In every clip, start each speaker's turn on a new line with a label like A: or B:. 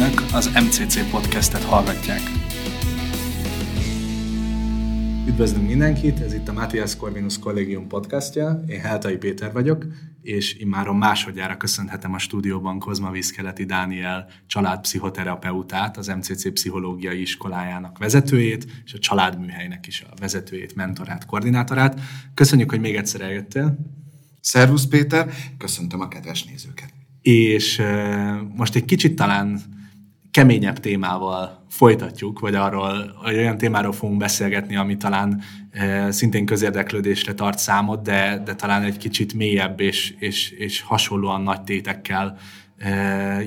A: Önök az MCC podcastet hallgatják. Üdvözlünk mindenkit, ez itt a Matthias Corvinus Collegium podcastja, én Heltai Péter vagyok, és immáron másodjára köszönhetem a stúdióban Kozma Viszkeleti Dániel családpszichoterapeutát, az MCC Pszichológiai Iskolájának vezetőjét, és a családműhelynek is a vezetőjét, mentorát, koordinátorát. Köszönjük, hogy még egyszer eljöttél.
B: Szervusz Péter, köszöntöm a kedves nézőket.
A: És most egy kicsit talán keményebb témával folytatjuk, vagy arról, vagy olyan témáról fogunk beszélgetni, ami talán e, szintén közérdeklődésre tart számot, de, de talán egy kicsit mélyebb és, és, és hasonlóan nagy tétekkel e,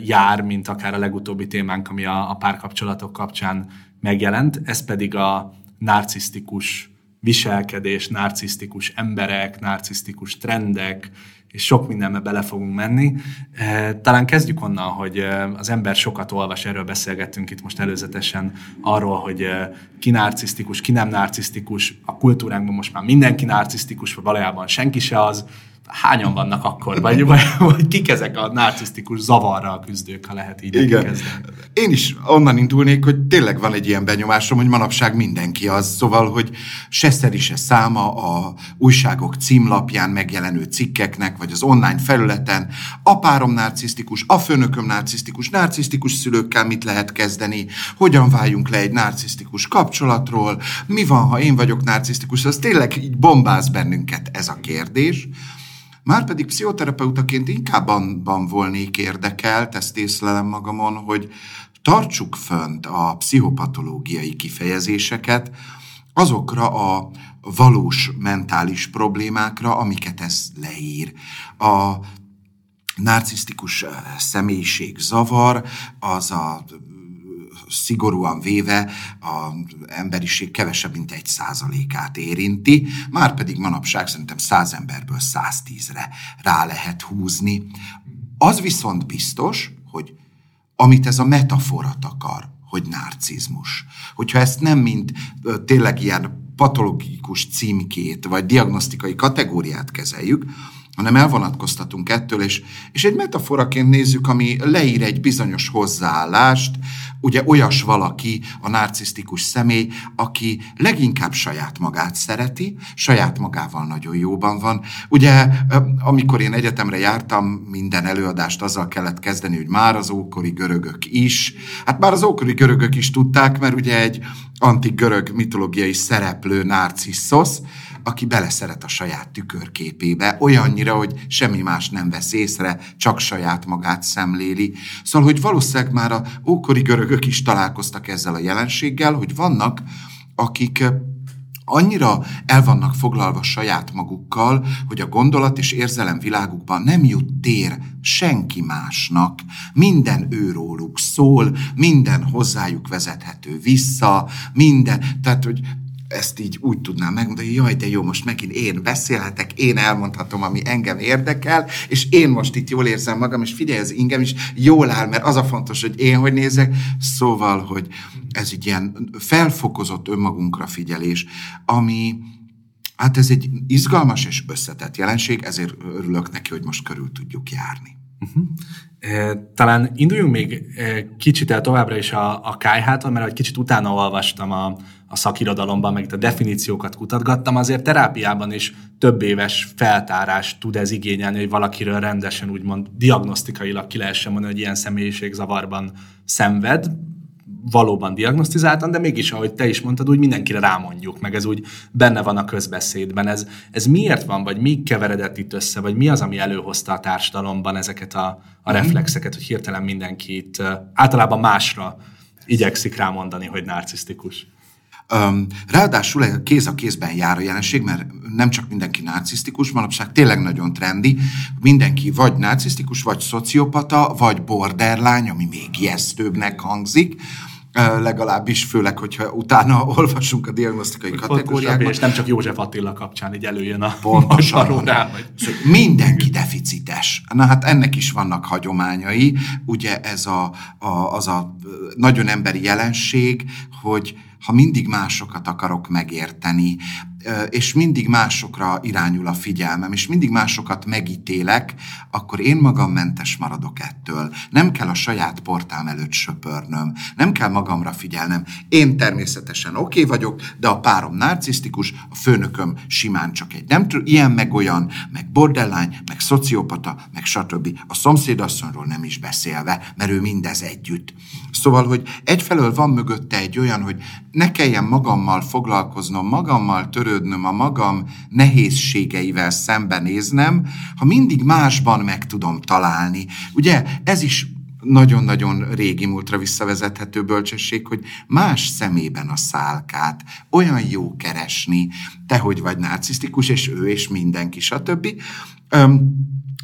A: jár, mint akár a legutóbbi témánk, ami a, a párkapcsolatok kapcsán megjelent. Ez pedig a narcisztikus viselkedés, narcisztikus emberek, narcisztikus trendek, és sok mindenbe bele fogunk menni. E, talán kezdjük onnan, hogy e, az ember sokat olvas, erről beszélgettünk itt most előzetesen, arról, hogy e, ki narcisztikus, ki nem narcisztikus, a kultúránkban most már mindenki narcisztikus, vagy valójában senki se az, hányan vannak akkor, vagy, vagy, vagy kik ezek a narcisztikus zavarral küzdők, ha lehet így
B: Igen. Kezdeni. Én is onnan indulnék, hogy tényleg van egy ilyen benyomásom, hogy manapság mindenki az, szóval, hogy se szeri, se száma a újságok címlapján megjelenő cikkeknek, vagy az online felületen, a párom narcisztikus, a főnököm narcisztikus, narcisztikus szülőkkel mit lehet kezdeni, hogyan váljunk le egy narcisztikus kapcsolatról, mi van, ha én vagyok narcisztikus, az tényleg így bombáz bennünket ez a kérdés. Márpedig pszichoterapeutaként inkább abban volnék érdekelt, ezt észlelem magamon, hogy tartsuk fönt a pszichopatológiai kifejezéseket azokra a valós mentális problémákra, amiket ez leír. A narcisztikus személyiség zavar, az a szigorúan véve az emberiség kevesebb, mint egy százalékát érinti, már pedig manapság szerintem száz emberből 110-re rá lehet húzni. Az viszont biztos, hogy amit ez a metafora akar, hogy narcizmus. Hogyha ezt nem mint tényleg ilyen patológikus címkét vagy diagnosztikai kategóriát kezeljük, hanem elvonatkoztatunk ettől, és, és egy metaforaként nézzük, ami leír egy bizonyos hozzáállást, ugye olyas valaki, a narcisztikus személy, aki leginkább saját magát szereti, saját magával nagyon jóban van. Ugye, amikor én egyetemre jártam, minden előadást azzal kellett kezdeni, hogy már az ókori görögök is, hát már az ókori görögök is tudták, mert ugye egy antik görög mitológiai szereplő narcissos, aki beleszeret a saját tükörképébe, olyannyira, hogy semmi más nem vesz észre, csak saját magát szemléli. Szóval, hogy valószínűleg már a ókori görögök is találkoztak ezzel a jelenséggel, hogy vannak, akik annyira el vannak foglalva saját magukkal, hogy a gondolat és érzelem világukban nem jut tér senki másnak. Minden őróluk szól, minden hozzájuk vezethető vissza, minden, tehát hogy ezt így úgy tudnám megmondani, hogy jaj, de jó, most megint én beszélhetek, én elmondhatom, ami engem érdekel, és én most itt jól érzem magam, és figyelj, ez ingem is jól áll, mert az a fontos, hogy én hogy nézek. Szóval, hogy ez egy ilyen felfokozott önmagunkra figyelés, ami, hát ez egy izgalmas és összetett jelenség, ezért örülök neki, hogy most körül tudjuk járni. Uh-huh.
A: Talán induljunk még kicsit el továbbra is a, a kájhától, mert egy kicsit utána olvastam a, a szakirodalomban, meg itt a definíciókat kutatgattam, azért terápiában is több éves feltárás tud ez igényelni, hogy valakiről rendesen úgymond diagnosztikailag ki lehessen mondani, hogy ilyen személyiségzavarban szenved, valóban diagnosztizáltan, de mégis, ahogy te is mondtad, úgy mindenkire rámondjuk, meg ez úgy benne van a közbeszédben. Ez, ez miért van, vagy mi keveredett itt össze, vagy mi az, ami előhozta a társadalomban ezeket a, a mhm. reflexeket, hogy hirtelen mindenkit általában másra igyekszik rámondani, hogy narcisztikus?
B: Um, ráadásul kéz a kézben jár a jelenség, mert nem csak mindenki narcisztikus, manapság tényleg nagyon trendi. Mindenki vagy narcisztikus, vagy szociopata, vagy borderlány, ami még ijesztőbbnek hangzik legalábbis, főleg, hogyha utána olvasunk a diagnosztikai kategóriákban.
A: És nem csak József Attila kapcsán így előjön a
B: Pontosan. Rá, vagy... Szóval mindenki deficites. Na hát ennek is vannak hagyományai. Ugye ez a, a, az a nagyon emberi jelenség, hogy ha mindig másokat akarok megérteni, és mindig másokra irányul a figyelmem, és mindig másokat megítélek, akkor én magam mentes maradok ettől. Nem kell a saját portám előtt söpörnöm, nem kell magamra figyelnem. Én természetesen oké okay vagyok, de a párom narcisztikus, a főnököm simán csak egy nem ilyen meg olyan, meg borderline, meg szociopata, meg stb. A szomszédasszonyról nem is beszélve, mert ő mindez együtt. Szóval, hogy egyfelől van mögötte egy olyan, hogy ne kelljen magammal foglalkoznom, magammal törődnöm, a magam nehézségeivel szembenéznem, ha mindig másban meg tudom találni. Ugye ez is nagyon-nagyon régi múltra visszavezethető bölcsesség, hogy más szemében a szálkát. Olyan jó keresni, te hogy vagy narcisztikus, és ő, és mindenki, stb. Öm,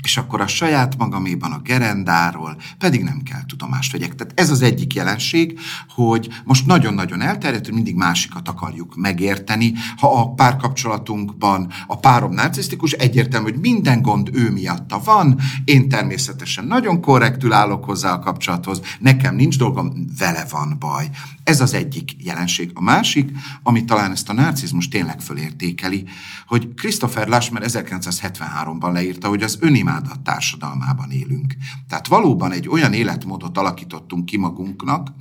B: és akkor a saját magaméban a gerendáról pedig nem kell tudomást vegyek. Tehát ez az egyik jelenség, hogy most nagyon-nagyon elterjedt, hogy mindig másikat akarjuk megérteni. Ha a párkapcsolatunkban a párom narcisztikus, egyértelmű, hogy minden gond ő miatta van, én természetesen nagyon korrektül állok hozzá a kapcsolathoz, nekem nincs dolgom, vele van baj. Ez az egyik jelenség. A másik, ami talán ezt a narcizmus tényleg fölértékeli, hogy Christopher Lashmer 1973-ban leírta, hogy az önimádat társadalmában élünk. Tehát valóban egy olyan életmódot alakítottunk ki magunknak,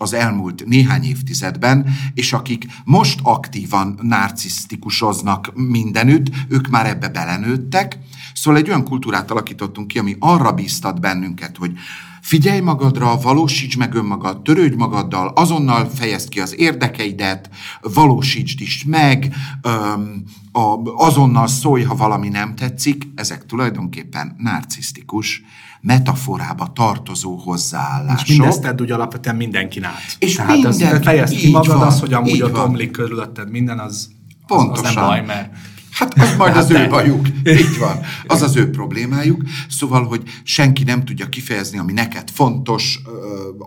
B: az elmúlt néhány évtizedben, és akik most aktívan narcisztikusoznak mindenütt, ők már ebbe belenőttek. Szóval egy olyan kultúrát alakítottunk ki, ami arra bíztat bennünket, hogy Figyelj magadra, valósíts meg önmagad, törődj magaddal, azonnal fejezd ki az érdekeidet, valósítsd is meg, öm, a, azonnal szólj, ha valami nem tetszik. Ezek tulajdonképpen narcisztikus, metaforába tartozó hozzáállások.
A: És mindezt tedd úgy alapvetően mindenkin át.
B: És Tehát mindenki, az,
A: fejezd ki magad, van, az, hogy amúgy ott omlik körülötted minden, az, Pontosan. az, az nem baj, mert
B: Hát az majd az ő hát bajuk. Így van. Az az ő problémájuk. Szóval, hogy senki nem tudja kifejezni, ami neked fontos,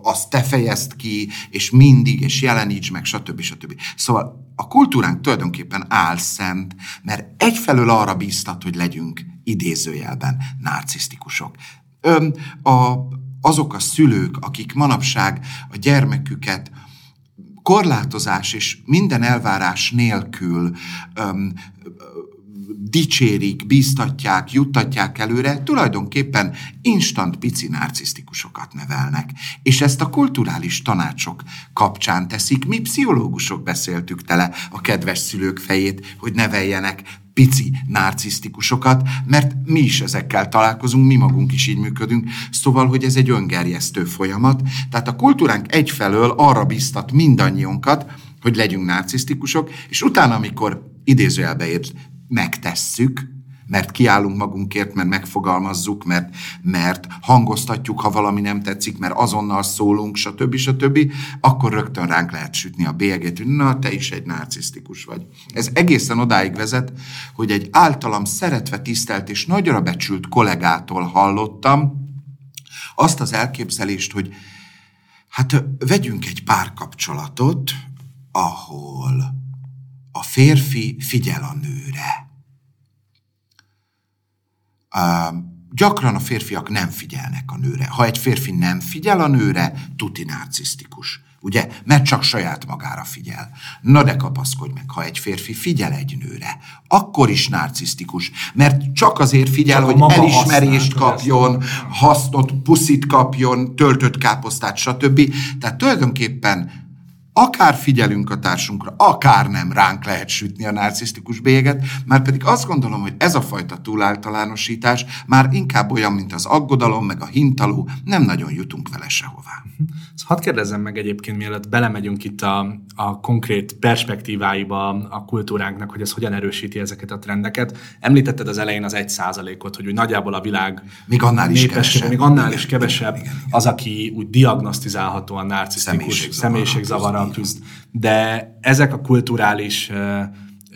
B: azt te fejezd ki, és mindig, és jeleníts meg, stb. stb. Szóval a kultúránk tulajdonképpen álszent, mert egyfelől arra bíztat, hogy legyünk idézőjelben narcisztikusok. Ön, a, azok a szülők, akik manapság a gyermeküket korlátozás és minden elvárás nélkül öm, dicsérik, bíztatják, juttatják előre, tulajdonképpen instant pici narcisztikusokat nevelnek. És ezt a kulturális tanácsok kapcsán teszik. Mi pszichológusok beszéltük tele a kedves szülők fejét, hogy neveljenek pici narcisztikusokat, mert mi is ezekkel találkozunk, mi magunk is így működünk, szóval, hogy ez egy öngerjesztő folyamat. Tehát a kultúránk egyfelől arra biztat mindannyiunkat, hogy legyünk narcisztikusok, és utána, amikor idézőjelbe ért megtesszük, mert kiállunk magunkért, mert megfogalmazzuk, mert, mert hangoztatjuk, ha valami nem tetszik, mert azonnal szólunk, stb. stb., akkor rögtön ránk lehet sütni a bélyegét, hogy na, te is egy narcisztikus vagy. Ez egészen odáig vezet, hogy egy általam szeretve tisztelt és nagyra becsült kollégától hallottam azt az elképzelést, hogy hát vegyünk egy párkapcsolatot, ahol a férfi figyel a nőre. Uh, gyakran a férfiak nem figyelnek a nőre. Ha egy férfi nem figyel a nőre, tuti narcisztikus. Ugye? Mert csak saját magára figyel. Na de kapaszkodj meg, ha egy férfi figyel egy nőre, akkor is narcisztikus. Mert csak azért figyel, csak hogy elismerést kapjon, hasznot, puszit kapjon, töltött káposztát, stb. Tehát tulajdonképpen akár figyelünk a társunkra, akár nem ránk lehet sütni a narcisztikus bélyeget, már pedig azt gondolom, hogy ez a fajta túláltalánosítás már inkább olyan, mint az aggodalom, meg a hintaló, nem nagyon jutunk vele sehová.
A: Szóval hadd kérdezzem meg egyébként, mielőtt belemegyünk itt a, a konkrét perspektíváiba a kultúránknak, hogy ez hogyan erősíti ezeket a trendeket. Említetted az elején az egy százalékot, hogy úgy nagyjából a világ
B: még annál is kevesebb,
A: még annál igen, is kevesebb igen, igen, az, aki úgy diagnosztizálhatóan narcisztikus személyiségzavarral küzd. De ezek a kulturális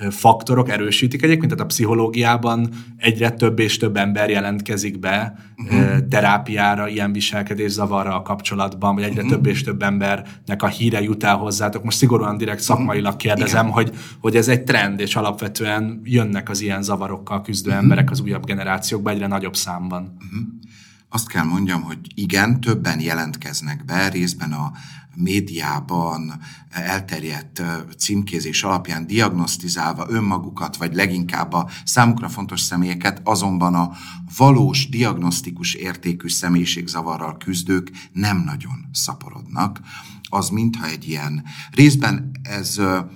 A: faktorok erősítik egyébként, tehát a pszichológiában egyre több és több ember jelentkezik be uh-huh. terápiára, ilyen viselkedés zavarra a kapcsolatban, vagy egyre uh-huh. több és több embernek a híre jut el hozzátok. Most szigorúan direkt mhm. szakmailag kérdezem, hogy, hogy ez egy trend, és alapvetően jönnek az ilyen zavarokkal küzdő uh-huh. emberek az újabb generációkban egyre nagyobb számban.
B: Uh-huh. Azt kell mondjam, hogy igen, többen jelentkeznek be, részben a médiában elterjedt címkézés alapján diagnosztizálva önmagukat, vagy leginkább a számukra fontos személyeket, azonban a valós diagnosztikus értékű személyiségzavarral küzdők nem nagyon szaporodnak. Az mintha egy ilyen részben ez a,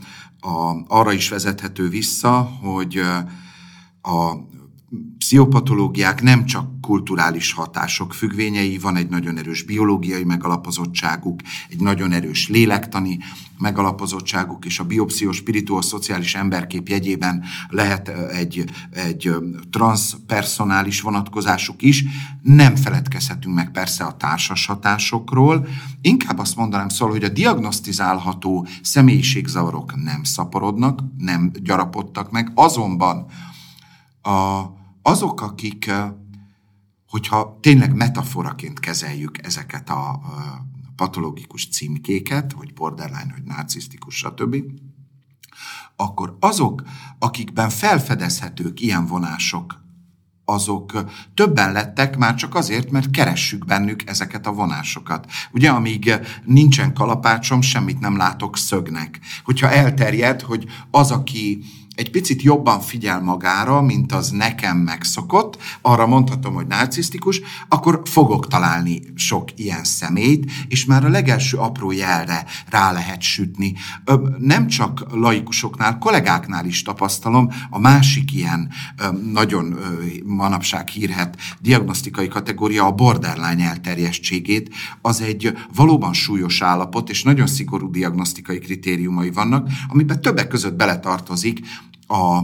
B: arra is vezethető vissza, hogy a pszichopatológiák nem csak kulturális hatások függvényei, van egy nagyon erős biológiai megalapozottságuk, egy nagyon erős lélektani megalapozottságuk, és a biopszichospiritual-szociális emberkép jegyében lehet egy, egy transpersonális vonatkozásuk is. Nem feledkezhetünk meg persze a társas hatásokról. Inkább azt mondanám szól, hogy a diagnosztizálható személyiségzavarok nem szaporodnak, nem gyarapodtak meg, azonban a, azok, akik, hogyha tényleg metaforaként kezeljük ezeket a, patológikus címkéket, hogy borderline, hogy narcisztikus, stb., akkor azok, akikben felfedezhetők ilyen vonások, azok többen lettek már csak azért, mert keressük bennük ezeket a vonásokat. Ugye, amíg nincsen kalapácsom, semmit nem látok szögnek. Hogyha elterjed, hogy az, aki egy picit jobban figyel magára, mint az nekem megszokott, arra mondhatom, hogy narcisztikus, akkor fogok találni sok ilyen szemét, és már a legelső apró jelre rá lehet sütni. Nem csak laikusoknál, kollégáknál is tapasztalom, a másik ilyen nagyon manapság hírhet diagnosztikai kategória a borderline elterjestségét, az egy valóban súlyos állapot, és nagyon szigorú diagnosztikai kritériumai vannak, amiben többek között beletartozik a,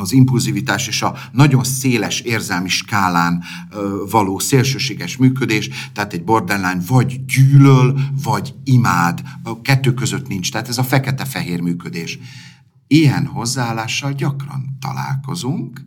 B: az impulzivitás és a nagyon széles érzelmi skálán való szélsőséges működés, tehát egy borderline vagy gyűlöl, vagy imád, a kettő között nincs, tehát ez a fekete-fehér működés. Ilyen hozzáállással gyakran találkozunk,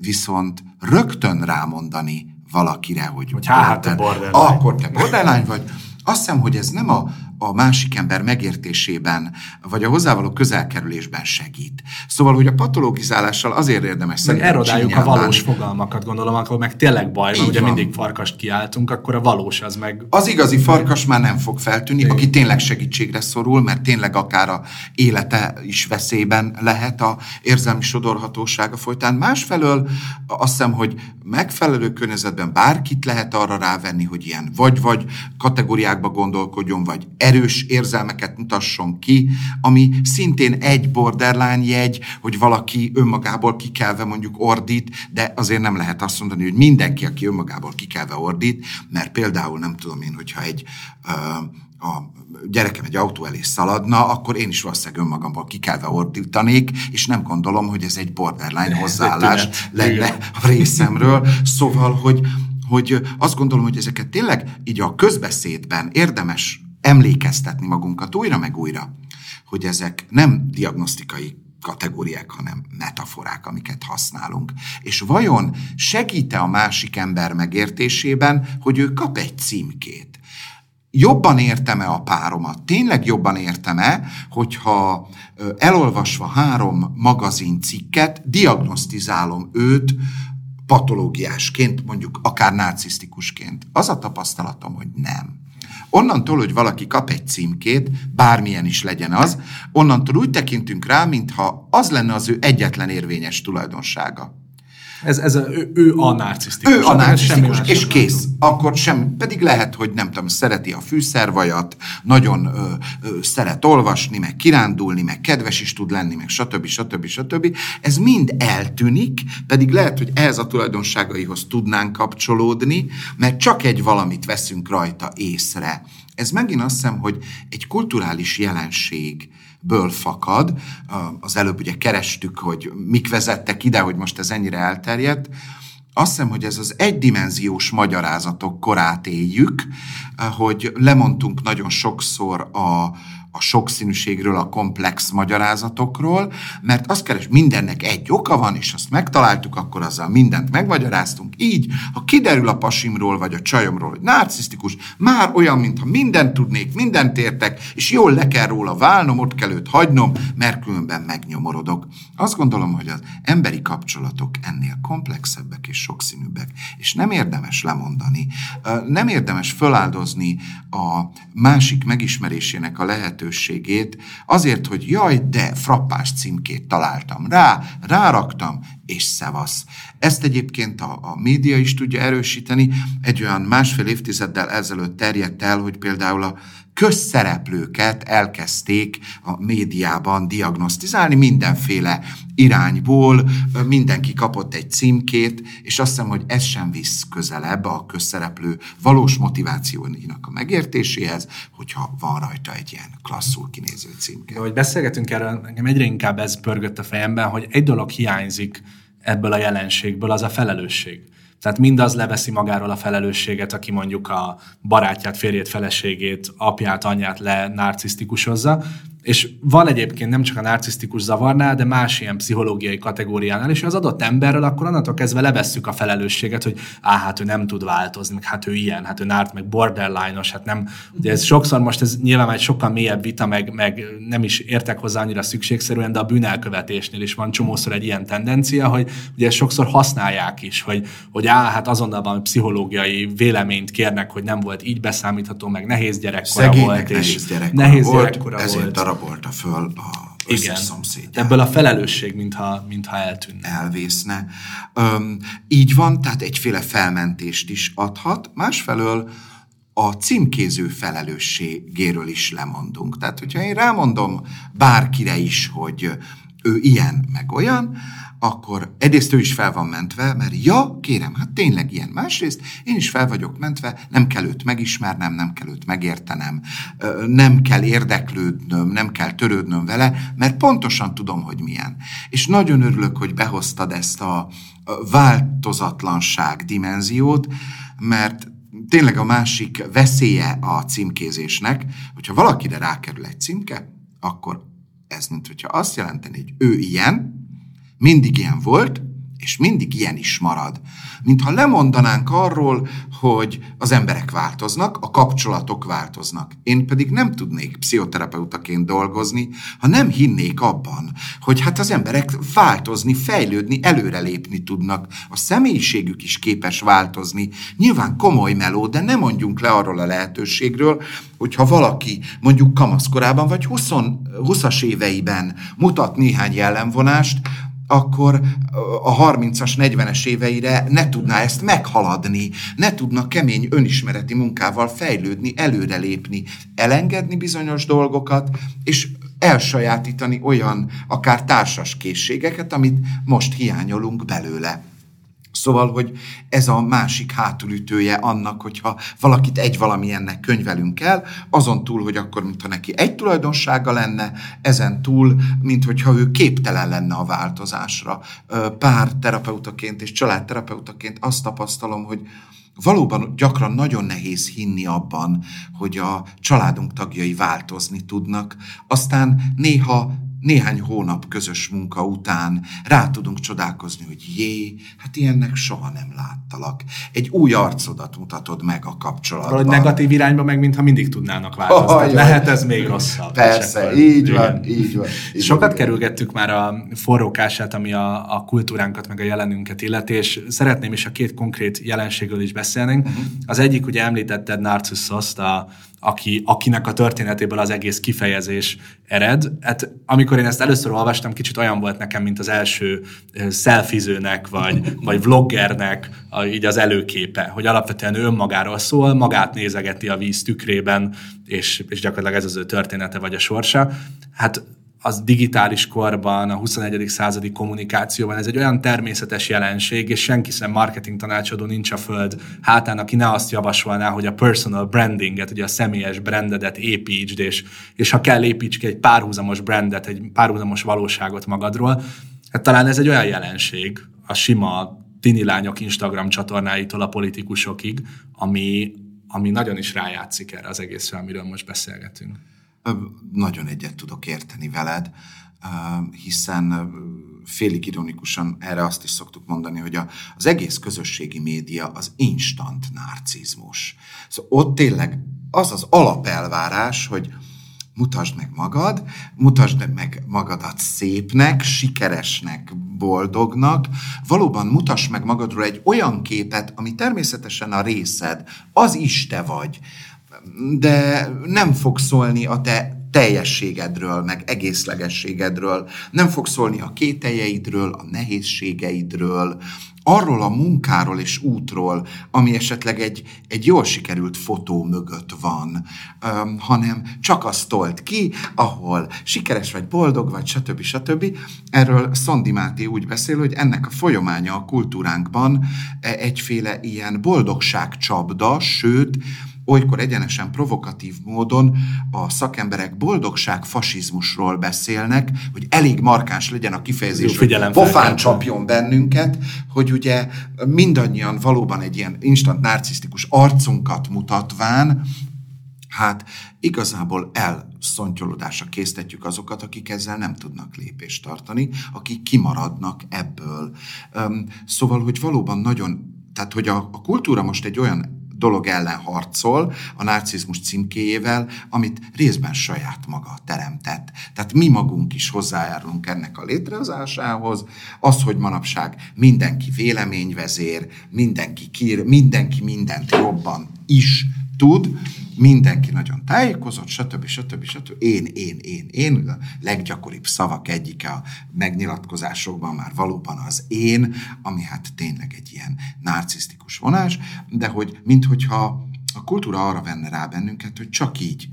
B: viszont rögtön rámondani valakire, hogy,
A: hogy hát a borderline.
B: akkor te borderline vagy, azt hiszem, hogy ez nem a a másik ember megértésében, vagy a hozzávaló közelkerülésben segít. Szóval, hogy a patologizálással azért érdemes
A: Meg erodáljuk a valós fogalmakat, gondolom, akkor meg tényleg baj, mert ugye mindig farkast kiáltunk, akkor a valós az meg...
B: Az igazi farkas már nem fog feltűnni, Igen. aki tényleg segítségre szorul, mert tényleg akár a élete is veszélyben lehet a érzelmi sodorhatósága folytán. Másfelől azt hiszem, hogy megfelelő környezetben bárkit lehet arra rávenni, hogy ilyen vagy-vagy kategóriákba gondolkodjon, vagy erős érzelmeket mutasson ki, ami szintén egy borderline jegy, hogy valaki önmagából kikelve mondjuk ordít, de azért nem lehet azt mondani, hogy mindenki, aki önmagából kikelve ordít, mert például nem tudom én, hogyha egy a gyerekem egy autó elé szaladna, akkor én is valószínűleg önmagamból kikelve ordítanék, és nem gondolom, hogy ez egy borderline hozzáállás lenne a részemről. Szóval, hogy, hogy azt gondolom, hogy ezeket tényleg így a közbeszédben érdemes emlékeztetni magunkat újra meg újra, hogy ezek nem diagnosztikai kategóriák, hanem metaforák, amiket használunk. És vajon segíte a másik ember megértésében, hogy ő kap egy címkét? Jobban értem-e a páromat? Tényleg jobban értem-e, hogyha elolvasva három magazincikket, diagnosztizálom őt patológiásként, mondjuk akár narcisztikusként? Az a tapasztalatom, hogy nem. Onnantól, hogy valaki kap egy címkét, bármilyen is legyen az, onnantól úgy tekintünk rá, mintha az lenne az ő egyetlen érvényes tulajdonsága.
A: Ez, ez a, ő, ő a narcisztikus.
B: Ő a narcisztikus, és kész. Látom. Akkor sem, pedig lehet, hogy nem tudom, szereti a fűszervajat, nagyon ö, ö, szeret olvasni, meg kirándulni, meg kedves is tud lenni, meg stb. stb. stb. Ez mind eltűnik, pedig lehet, hogy ehhez a tulajdonságaihoz tudnánk kapcsolódni, mert csak egy valamit veszünk rajta észre. Ez megint azt hiszem, hogy egy kulturális jelenség, ből fakad. Az előbb ugye kerestük, hogy mik vezettek ide, hogy most ez ennyire elterjedt. Azt hiszem, hogy ez az egydimenziós magyarázatok korát éljük, hogy lemondtunk nagyon sokszor a, a sokszínűségről, a komplex magyarázatokról, mert azt keres, mindennek egy oka van, és azt megtaláltuk, akkor azzal mindent megmagyaráztunk. Így, ha kiderül a pasimról, vagy a csajomról, hogy narcisztikus, már olyan, mintha mindent tudnék, mindent értek, és jól le kell róla válnom, ott kell őt hagynom, mert különben megnyomorodok. Azt gondolom, hogy az emberi kapcsolatok ennél komplexebbek és sokszínűbbek, és nem érdemes lemondani, nem érdemes föláldozni a másik megismerésének a lehetőségét azért, hogy jaj, de frappás címkét találtam rá, ráraktam, és szevasz. Ezt egyébként a, a média is tudja erősíteni. Egy olyan másfél évtizeddel ezelőtt terjedt el, hogy például a közszereplőket elkezdték a médiában diagnosztizálni mindenféle irányból, mindenki kapott egy címkét, és azt hiszem, hogy ez sem visz közelebb a közszereplő valós motivációinak a megértéséhez, hogyha van rajta egy ilyen klasszul kinéző címke.
A: De hogy beszélgetünk erről, nekem egyre inkább ez pörgött a fejemben, hogy egy dolog hiányzik ebből a jelenségből, az a felelősség. Tehát mindaz leveszi magáról a felelősséget, aki mondjuk a barátját, férjét, feleségét, apját, anyját le narcisztikusozza, és van egyébként nem csak a narcisztikus zavarnál, de más ilyen pszichológiai kategóriánál, és az adott emberről akkor onnantól kezdve levesszük a felelősséget, hogy á, hát ő nem tud változni, meg hát ő ilyen, hát ő nárt, meg borderline-os, hát nem, ugye ez sokszor most ez nyilván egy sokkal mélyebb vita, meg, meg nem is értek hozzá annyira szükségszerűen, de a bűnelkövetésnél is van csomószor egy ilyen tendencia, hogy ugye ezt sokszor használják is, hogy, hogy á, hát azonnal van pszichológiai véleményt kérnek, hogy nem volt így beszámítható, meg nehéz gyerekkora
B: Szegénynek
A: volt,
B: nehéz gyerekkora
A: nehéz
B: volt,
A: gyerekkora
B: ezért
A: volt.
B: darabolta föl a
A: Igen.
B: szomszédját.
A: Ebből a felelősség, mintha, mintha eltűnne.
B: elvészne. Öm, így van, tehát egyféle felmentést is adhat, másfelől a címkéző felelősségéről is lemondunk. Tehát, hogyha én rámondom bárkire is, hogy ő ilyen, meg olyan, akkor egyrészt ő is fel van mentve, mert ja, kérem, hát tényleg ilyen. Másrészt én is fel vagyok mentve, nem kell őt megismernem, nem kell őt megértenem, nem kell érdeklődnöm, nem kell törődnöm vele, mert pontosan tudom, hogy milyen. És nagyon örülök, hogy behoztad ezt a változatlanság dimenziót, mert tényleg a másik veszélye a címkézésnek, hogyha valakire rákerül egy címke, akkor ez, mint hogyha azt jelenteni, hogy ő ilyen, mindig ilyen volt, és mindig ilyen is marad. Mintha lemondanánk arról, hogy az emberek változnak, a kapcsolatok változnak. Én pedig nem tudnék pszichoterapeutaként dolgozni, ha nem hinnék abban, hogy hát az emberek változni, fejlődni, előrelépni tudnak. A személyiségük is képes változni. Nyilván komoly meló, de ne mondjunk le arról a lehetőségről, hogyha valaki mondjuk kamaszkorában vagy 20, 20-as éveiben mutat néhány jellemvonást, akkor a 30-as, 40-es éveire ne tudná ezt meghaladni, ne tudna kemény önismereti munkával fejlődni, előrelépni, elengedni bizonyos dolgokat, és elsajátítani olyan akár társas készségeket, amit most hiányolunk belőle. Szóval, hogy ez a másik hátulütője annak, hogyha valakit egy valamilyennek könyvelünk el, azon túl, hogy akkor, mintha neki egy tulajdonsága lenne, ezen túl, mint hogyha ő képtelen lenne a változásra. Pár terapeutaként és családterapeutaként azt tapasztalom, hogy valóban gyakran nagyon nehéz hinni abban, hogy a családunk tagjai változni tudnak. Aztán néha néhány hónap közös munka után rá tudunk csodálkozni, hogy jé, hát ilyennek soha nem láttalak. Egy új arcodat mutatod meg a kapcsolatban.
A: Valahogy negatív irányba meg, mintha mindig tudnának változni.
B: Oh.
A: Lehet ez még rosszabb.
B: Persze,
A: akkor-
B: így van, így van. így
A: Sokat
B: van.
A: kerülgettük már a forrókását, ami a, a kultúránkat, meg a jelenünket illeti, és szeretném is a két konkrét jelenségről is beszélnénk. Uh-huh. Az egyik, ugye említetted Narcisszoszt, a, aki, akinek a történetéből az egész kifejezés ered. Hát, amikor én ezt először olvastam, kicsit olyan volt nekem, mint az első ö, selfizőnek, vagy, vagy vloggernek a, így az előképe, hogy alapvetően ő önmagáról szól, magát nézegeti a víz tükrében, és, és gyakorlatilag ez az ő története, vagy a sorsa. Hát az digitális korban, a 21. századi kommunikációban ez egy olyan természetes jelenség, és senki sem marketing tanácsadó nincs a föld hátán, aki ne azt javasolná, hogy a personal brandinget, ugye a személyes brandedet építsd, és, és ha kell építs ki egy párhuzamos brandet, egy párhuzamos valóságot magadról, hát talán ez egy olyan jelenség, a sima tini lányok Instagram csatornáitól a politikusokig, ami, ami nagyon is rájátszik erre az egészre, amiről most beszélgetünk.
B: Nagyon egyet tudok érteni veled, hiszen félig ironikusan erre azt is szoktuk mondani, hogy a, az egész közösségi média az instant narcizmus. Szóval ott tényleg az az alapelvárás, hogy mutasd meg magad, mutasd meg magadat szépnek, sikeresnek, boldognak, valóban mutass meg magadról egy olyan képet, ami természetesen a részed, az is te vagy, de nem fog szólni a te teljességedről, meg egészlegességedről, nem fog szólni a kételjeidről, a nehézségeidről, arról a munkáról és útról, ami esetleg egy, egy jól sikerült fotó mögött van, um, hanem csak azt tolt ki, ahol sikeres vagy, boldog vagy, stb. stb. Erről Szondi Máté úgy beszél, hogy ennek a folyamánya a kultúránkban e, egyféle ilyen boldogságcsapda, sőt, olykor egyenesen provokatív módon a szakemberek boldogság fasizmusról beszélnek, hogy elég markáns legyen a kifejezés, Jó, hogy pofán csapjon bennünket, hogy ugye mindannyian valóban egy ilyen instant narcisztikus arcunkat mutatván, hát igazából elszontyolódásra késztetjük azokat, akik ezzel nem tudnak lépést tartani, akik kimaradnak ebből. Szóval, hogy valóban nagyon, tehát hogy a, a kultúra most egy olyan dolog ellen harcol, a narcizmus címkéjével, amit részben saját maga teremtett. Tehát mi magunk is hozzájárulunk ennek a létrehozásához, az, hogy manapság mindenki véleményvezér, mindenki kír, mindenki mindent jobban is tud, mindenki nagyon tájékozott, stb. stb. stb. Én, én, én, én, a leggyakoribb szavak egyike a megnyilatkozásokban már valóban az én, ami hát tényleg egy ilyen narcisztikus vonás, de hogy minthogyha a kultúra arra venne rá bennünket, hogy csak így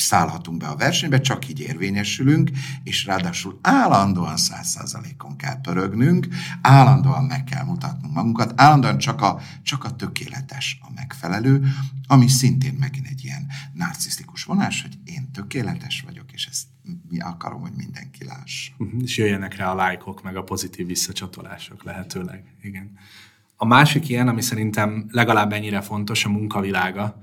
B: szállhatunk be a versenybe, csak így érvényesülünk, és ráadásul állandóan száz százalékon kell pörögnünk, állandóan meg kell mutatnunk magunkat, állandóan csak a, csak a tökéletes a megfelelő, ami szintén megint egy ilyen narcisztikus vonás, hogy én tökéletes vagyok, és ezt mi akarom, hogy mindenki lássa.
A: Uh-huh. És jöjjenek rá a lájkok, meg a pozitív visszacsatolások lehetőleg. Igen. A másik ilyen, ami szerintem legalább ennyire fontos, a munkavilága,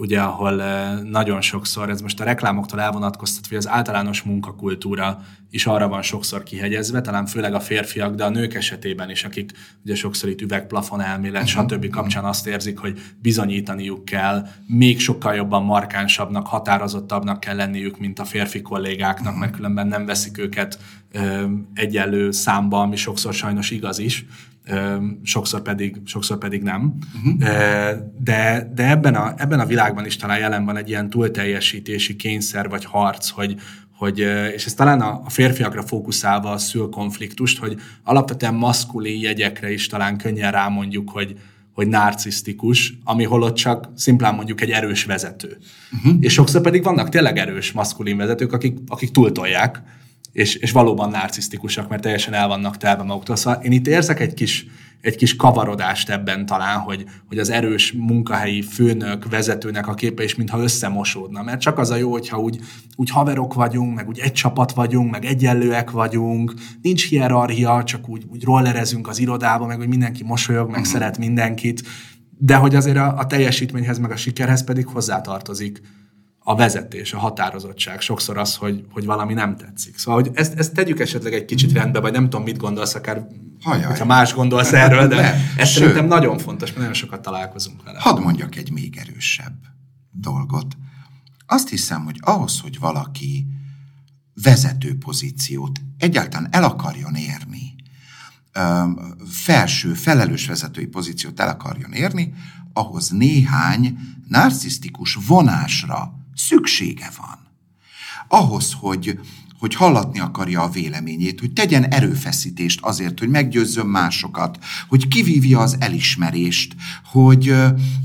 A: ugye, ahol nagyon sokszor, ez most a reklámoktól elvonatkoztat, hogy az általános munkakultúra is arra van sokszor kihegyezve, talán főleg a férfiak, de a nők esetében is, akik ugye sokszor itt üvegplafon elmélet, uh-huh. stb. kapcsán azt érzik, hogy bizonyítaniuk kell, még sokkal jobban markánsabbnak, határozottabbnak kell lenniük, mint a férfi kollégáknak, uh-huh. mert különben nem veszik őket ö, egyenlő számba, ami sokszor sajnos igaz is sokszor pedig, sokszor pedig nem. Uh-huh. De, de ebben, a, ebben a világban is talán jelen van egy ilyen túlteljesítési kényszer vagy harc, hogy, hogy, és ez talán a, férfiakra fókuszálva szül konfliktust, hogy alapvetően maszkulin jegyekre is talán könnyen rámondjuk, hogy, hogy narcisztikus, ami holott csak szimplán mondjuk egy erős vezető. Uh-huh. És sokszor pedig vannak tényleg erős maszkulin vezetők, akik, akik túltolják, és, és valóban narcisztikusak, mert teljesen el vannak telve maguktól. Szóval én itt érzek egy kis, egy kis kavarodást ebben talán, hogy, hogy az erős munkahelyi főnök, vezetőnek a képe is mintha összemosódna. Mert csak az a jó, hogyha úgy, úgy haverok vagyunk, meg úgy egy csapat vagyunk, meg egyenlőek vagyunk, nincs hierarchia, csak úgy, úgy rollerezünk az irodába, meg hogy mindenki mosolyog, meg uh-huh. szeret mindenkit, de hogy azért a, a teljesítményhez, meg a sikerhez pedig hozzátartozik a vezetés, a határozottság, sokszor az, hogy, hogy valami nem tetszik. Szóval, hogy ezt, ezt tegyük esetleg egy kicsit rendbe, vagy nem tudom, mit gondolsz, akár Hajaj. ha más gondolsz erről, de nem. ez Sőt, szerintem nagyon fontos, mert nagyon sokat találkozunk vele.
B: Hadd mondjak egy még erősebb dolgot. Azt hiszem, hogy ahhoz, hogy valaki vezető pozíciót egyáltalán el akarjon érni, felső, felelős vezetői pozíciót el akarjon érni, ahhoz néhány narcisztikus vonásra szüksége van. Ahhoz, hogy hogy hallatni akarja a véleményét, hogy tegyen erőfeszítést azért, hogy meggyőzzön másokat, hogy kivívja az elismerést, hogy,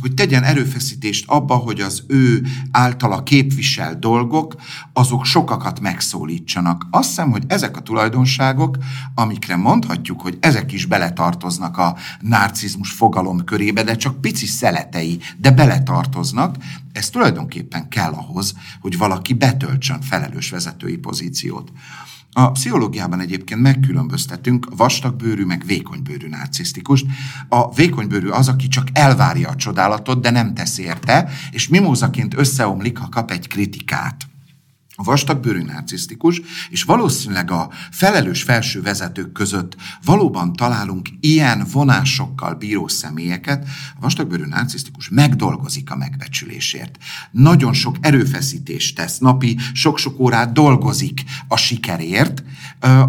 B: hogy tegyen erőfeszítést abba, hogy az ő általa képvisel dolgok, azok sokakat megszólítsanak. Azt hiszem, hogy ezek a tulajdonságok, amikre mondhatjuk, hogy ezek is beletartoznak a narcizmus fogalom körébe, de csak pici szeletei, de beletartoznak, ez tulajdonképpen kell ahhoz, hogy valaki betöltsön felelős vezetői pozíciót. A pszichológiában egyébként megkülönböztetünk vastagbőrű meg vékonybőrű narcisztikust. A vékonybőrű az, aki csak elvárja a csodálatot, de nem tesz érte, és mimózaként összeomlik, ha kap egy kritikát. A vastagbőrű narcisztikus, és valószínűleg a felelős felső vezetők között valóban találunk ilyen vonásokkal bíró személyeket, a vastagbőrű narcisztikus megdolgozik a megbecsülésért. Nagyon sok erőfeszítést tesz, napi sok-sok órát dolgozik a sikerért,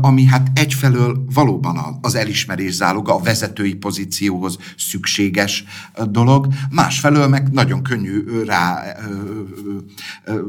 B: ami hát egyfelől valóban az elismerés záloga, a vezetői pozícióhoz szükséges dolog, másfelől meg nagyon könnyű rá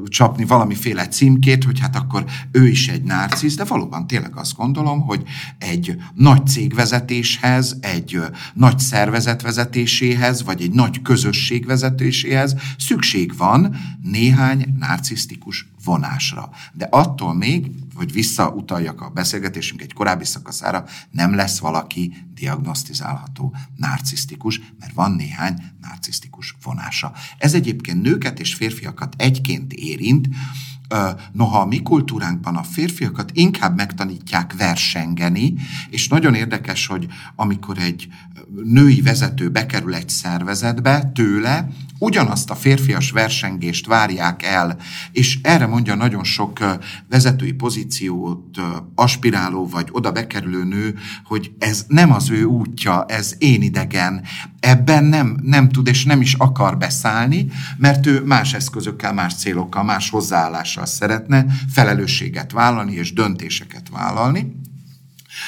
B: csapni valamiféle cím, címkét, hogy hát akkor ő is egy narcisz, de valóban tényleg azt gondolom, hogy egy nagy cégvezetéshez, egy nagy szervezet vezetéséhez, vagy egy nagy közösség vezetéséhez szükség van néhány narcisztikus vonásra. De attól még, hogy visszautaljak a beszélgetésünk egy korábbi szakaszára, nem lesz valaki diagnosztizálható narcisztikus, mert van néhány narcisztikus vonása. Ez egyébként nőket és férfiakat egyként érint, Noha a mi kultúránkban a férfiakat inkább megtanítják versengeni, és nagyon érdekes, hogy amikor egy női vezető bekerül egy szervezetbe, tőle ugyanazt a férfias versengést várják el, és erre mondja nagyon sok vezetői pozíciót aspiráló vagy oda bekerülő nő, hogy ez nem az ő útja, ez én idegen, ebben nem, nem tud és nem is akar beszállni, mert ő más eszközökkel, más célokkal, más hozzáállással szeretne felelősséget vállalni és döntéseket vállalni.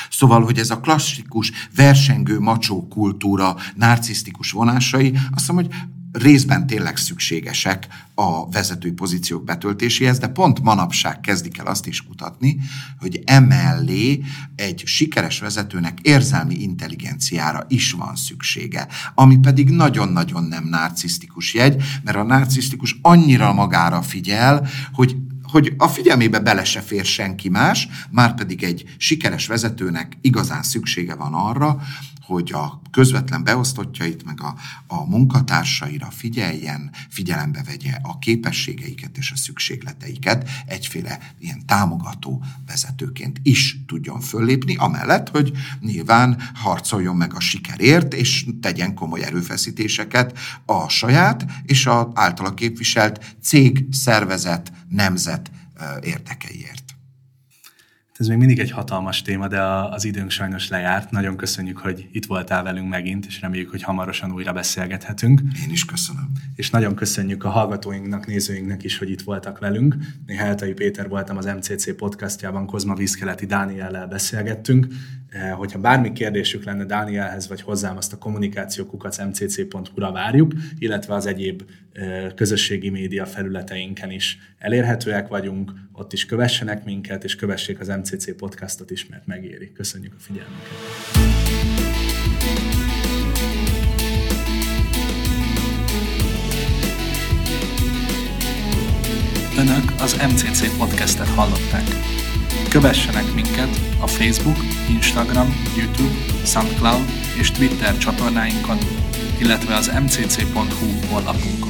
B: Szóval, hogy ez a klasszikus versengő macsó kultúra, narcisztikus vonásai, azt mondom, hogy részben tényleg szükségesek a vezetői pozíciók betöltéséhez, de pont manapság kezdik el azt is kutatni, hogy emellé egy sikeres vezetőnek érzelmi intelligenciára is van szüksége, ami pedig nagyon-nagyon nem narcisztikus jegy, mert a narcisztikus annyira magára figyel, hogy hogy a figyelmébe bele se fér senki más, már pedig egy sikeres vezetőnek igazán szüksége van arra, hogy a közvetlen beosztottjait, meg a, a munkatársaira figyeljen, figyelembe vegye a képességeiket és a szükségleteiket, egyféle ilyen támogató vezetőként is tudjon föllépni, amellett, hogy nyilván harcoljon meg a sikerért, és tegyen komoly erőfeszítéseket a saját és az általa képviselt cég, szervezet, nemzet érdekeiért.
A: Ez még mindig egy hatalmas téma, de az időnk sajnos lejárt. Nagyon köszönjük, hogy itt voltál velünk megint, és reméljük, hogy hamarosan újra beszélgethetünk.
B: Én is köszönöm.
A: És nagyon köszönjük a hallgatóinknak, nézőinknek is, hogy itt voltak velünk. Én Heltai Péter voltam az MCC podcastjában, Kozma Vízkeleti Dániellel beszélgettünk. Eh, hogyha bármi kérdésük lenne Dánielhez, vagy hozzám, azt a kommunikációkukat mcc.hu-ra várjuk, illetve az egyéb eh, közösségi média felületeinken is elérhetőek vagyunk, ott is kövessenek minket, és kövessék az MCC podcastot is, mert megéri. Köszönjük a figyelmüket! Önök az MCC podcastet hallották. Kövessenek minket a Facebook, Instagram, YouTube, SoundCloud és Twitter csatornáinkon, illetve az mcc.hu honlapunkon.